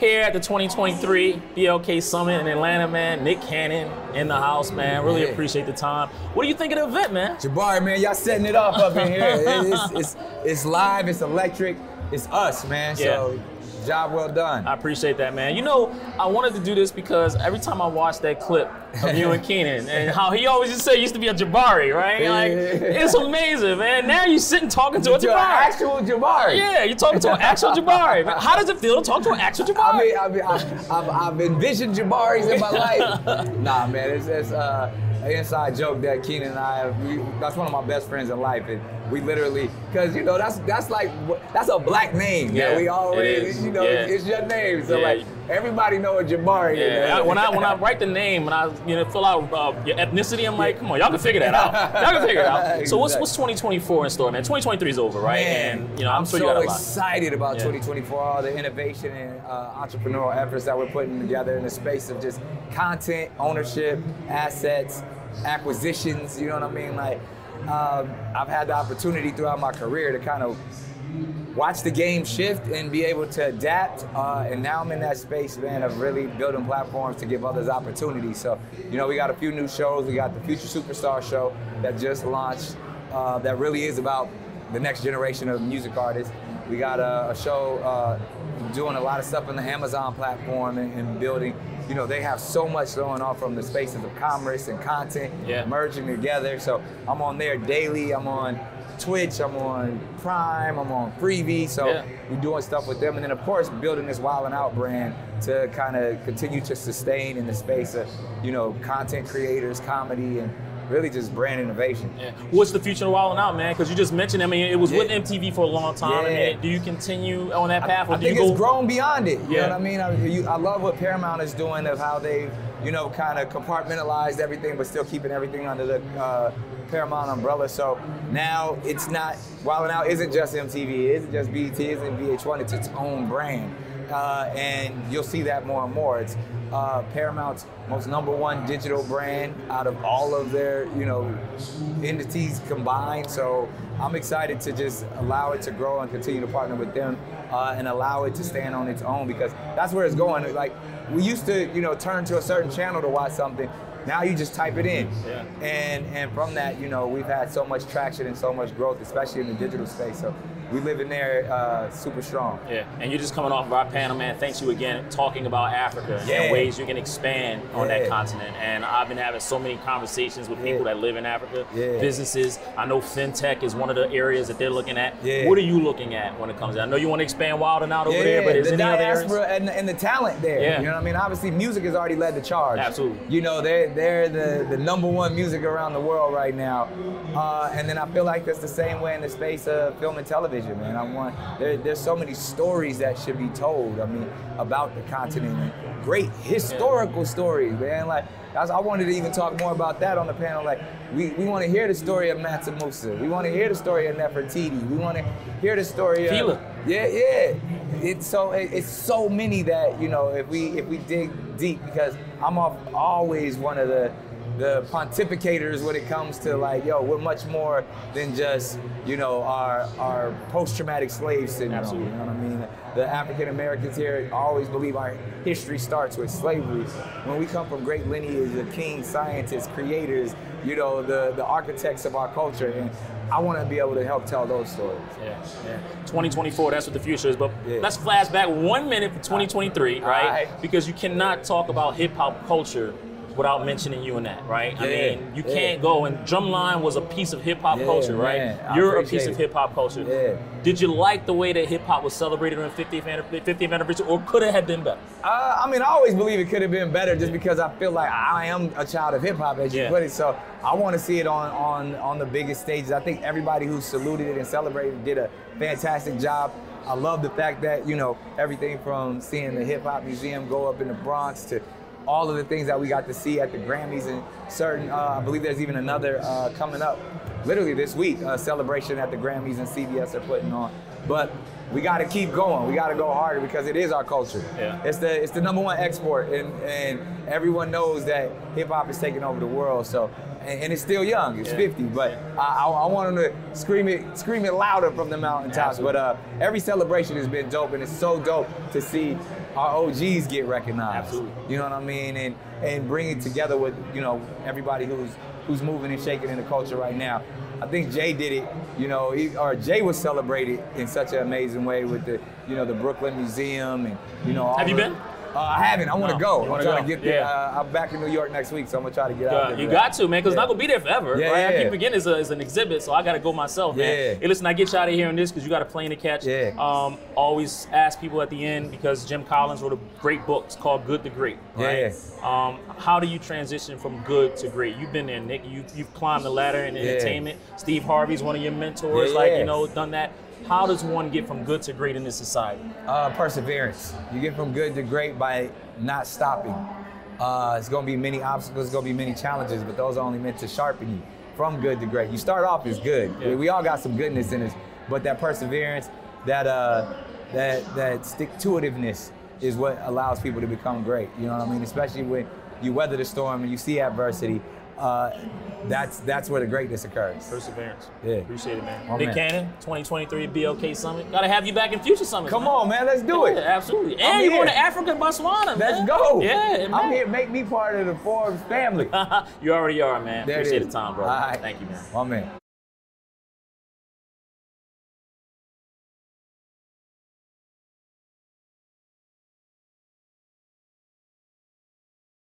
here at the 2023 BLK Summit in Atlanta, man. Nick Cannon in the house, man. Really Yeah. appreciate the time. What do you think of the event, man? Jabari, man, y'all setting it off up in here. It- It's, it's, it's live, it's electric, it's us, man. So, job well done. I appreciate that, man. You know, I wanted to do this because every time I watch that clip of you and Kenan and how he always just said he used to be a Jabari, right? Like, it's amazing, man. Now you're sitting talking to a To an Jabari. actual Jabari. Yeah, you're talking to an actual Jabari. Man, How does it feel to talk to an actual Jabari? I mean, I mean, I, I've, I've envisioned Jabaris in my life. nah, man, it's, it's uh, an inside joke that Kenan and I have. We, that's one of my best friends in life, and we literally, cause you know that's that's like that's a black name Yeah, that we always, you know, Yeah. it's your name. So Yeah. like everybody know a Jabari. Yeah, there. I- when I when I write the name and I you know fill out uh, your ethnicity, I'm like, come on, y'all can figure that out. Y'all can figure it out. So what's what's 2024 in store, man? 2023 is over, right? Man, and you know, I'm, sure so you got a lot. excited about Yeah. 2024, all the innovation and uh, entrepreneurial efforts that we're putting together in the space of just content, ownership, assets, acquisitions. You know what I mean? Like, um, I've had the opportunity throughout my career to kind of watch the game shift and be able to adapt. Uh, and now I'm in that space, man, of really building platforms to give others opportunities. So, you know, we got a few new shows. We got the Future Superstar show that just launched uh, that really is about the next generation of music artists. We got a, a show uh, doing a lot of stuff on the Amazon platform and, and building. You know, they have so much going on from the spaces of commerce and content Yeah. merging together. So I'm on there daily. I'm on Twitch. I'm on Prime. I'm on Freevee. So Yeah. we're doing stuff with them, and then of course building this Wild 'N Out brand to kind of continue to sustain in the space of you know content creators, comedy, and really just brand innovation. Yeah. What's the future of Wild Out, man? Because you just mentioned, I mean, it was with MTV for a long time. I Yeah. mean, do you continue on that path, or I do think you it's go? grown beyond it. You Yeah. know what I mean? I, you, I love what Paramount is doing of how they, you know, kind of compartmentalized everything, but still keeping everything under the uh, Paramount umbrella. So now it's not Wild 'N Out isn't just MTV, it isn't just BET, it isn't VH1. It's its own brand, uh, and you'll see that more and more. It's uh, Paramount's most number one digital brand out of all of their, you know, entities combined. So I'm excited to just allow it to grow and continue to partner with them uh, and allow it to stand on its own because that's where it's going. Like we used to, you know, turn to a certain channel to watch something. Now you just type it in, Yeah. and and from that, you know, we've had so much traction and so much growth, especially in the digital space. So we live in there uh, super strong. Yeah, and you're just coming off of our panel, man. Thanks you again, talking about Africa Yeah. and ways you can expand on that continent. And I've been having so many conversations with people Yeah. that live in Africa, Yeah. businesses. I know fintech is one of the areas that they're looking at. Yeah. What are you looking at when it comes to? I know you want to expand Wild 'N Out over yeah, there, but is the any other areas? diaspora and, and the talent there. Yeah. You know what I mean? Obviously, music has already led the charge. Absolutely. You know, they're they're the, the number one music around the world right now. Uh, and then I feel like that's the same way in the space of film and television, man. I want there, there's so many stories that should be told. I mean, about the continent, great historical stories, man. Like I wanted to even talk more about that on the panel. Like we, we want to hear the story of Musa. We want to hear the story of Nefertiti. We want to hear the story of Fela. yeah, yeah. It's so it- it's so many that you know if we if we dig deep because I'm off, always one of the the pontificators when it comes to like yo we're much more than just you know our our post traumatic slave syndrome. Absolutely. You know what I mean? The African Americans here always believe our history starts with slavery. When we come from great lineage of kings, scientists, creators, you know the the architects of our culture and. I want to be able to help tell those stories. Yeah, yeah. 2024, that's what the future is. But Yeah. let's flash back one minute for 2023, right? Alright. Because you cannot talk about hip hop culture without mentioning you and that, right? I mean, you yeah. can't go and Drumline was a piece of hip hop Yeah, culture, right? man, You're a piece of hip hop culture. Yeah. Did you like the way that hip hop was celebrated on 50th anniversary, 50th anniversary, or could it have been better? Uh, I mean, I always believe it could have been better just because I feel like I am a child of hip hop, as you Yeah. put it. So I want to see it on, on, on the biggest stages. I think everybody who saluted it and celebrated it did a fantastic job. I love the fact that, you know, everything from seeing the Hip Hop Museum go up in the Bronx to all of the things that we got to see at the Grammys and certain, uh, I believe there's even another uh, coming up literally this week, a celebration at the Grammys and CBS are putting on. But we got to keep going. We got to go harder because it is our culture. Yeah. It's the it's the number one export, and and everyone knows that hip hop is taking over the world. So. And, and it's still young. It's Yeah. 50, but I, I, I want them to scream it, scream it louder from the mountaintops. But uh, every celebration has been dope, and it's so dope to see our OGs get recognized. Absolutely. You know what I mean? And and bring it together with you know everybody who's who's moving and shaking in the culture right now. I think Jay did it. You know, he, or Jay was celebrated in such an amazing way with the you know the Brooklyn Museum and you know. all Have you the- been? Uh, I haven't. I want to No. go. I'm trying go? to get there. Yeah. Uh, I'm back in New York next week, so I'm gonna try to get out there. you got to, man, because Yeah. not gonna be there forever. Yeah, right? I yeah. keep forgetting it's, a, it's an exhibit, so I gotta go myself, man. Hey, listen, I get you out of here on this because you got a plane to catch. Yeah. Um, always ask people at the end because Jim Collins wrote a great book. It's called Good to Great. Right? Um, how do you transition from good to great? You've been there, Nick. You, you've climbed the ladder in Yeah. entertainment. Steve Harvey's one of your mentors. Yeah, Like yeah. you know, done that. How does one get from good to great in this society? Uh, perseverance. You get from good to great by not stopping. Uh, it's going to be many obstacles, it's going to be many challenges, but those are only meant to sharpen you from good to great. You start off as good. Yeah. We all got some goodness in us, but that perseverance, that uh, that that stick to itiveness is what allows people to become great. You know what I mean? Especially when you weather the storm and you see adversity. Uh, that's that's where the greatness occurs. Perseverance. Yeah. Appreciate it, man. My Nick man. Cannon, 2023 BLK Summit. Gotta have you back in future summits. Come man. on, man, let's do Yeah, it. absolutely. And I'm you're going to Africa and Botswana, Let's man. go. Yeah, man. I'm here. Make me part of the Forbes family. you already are, man. There Appreciate the time, bro. All right. Thank you, man. My man.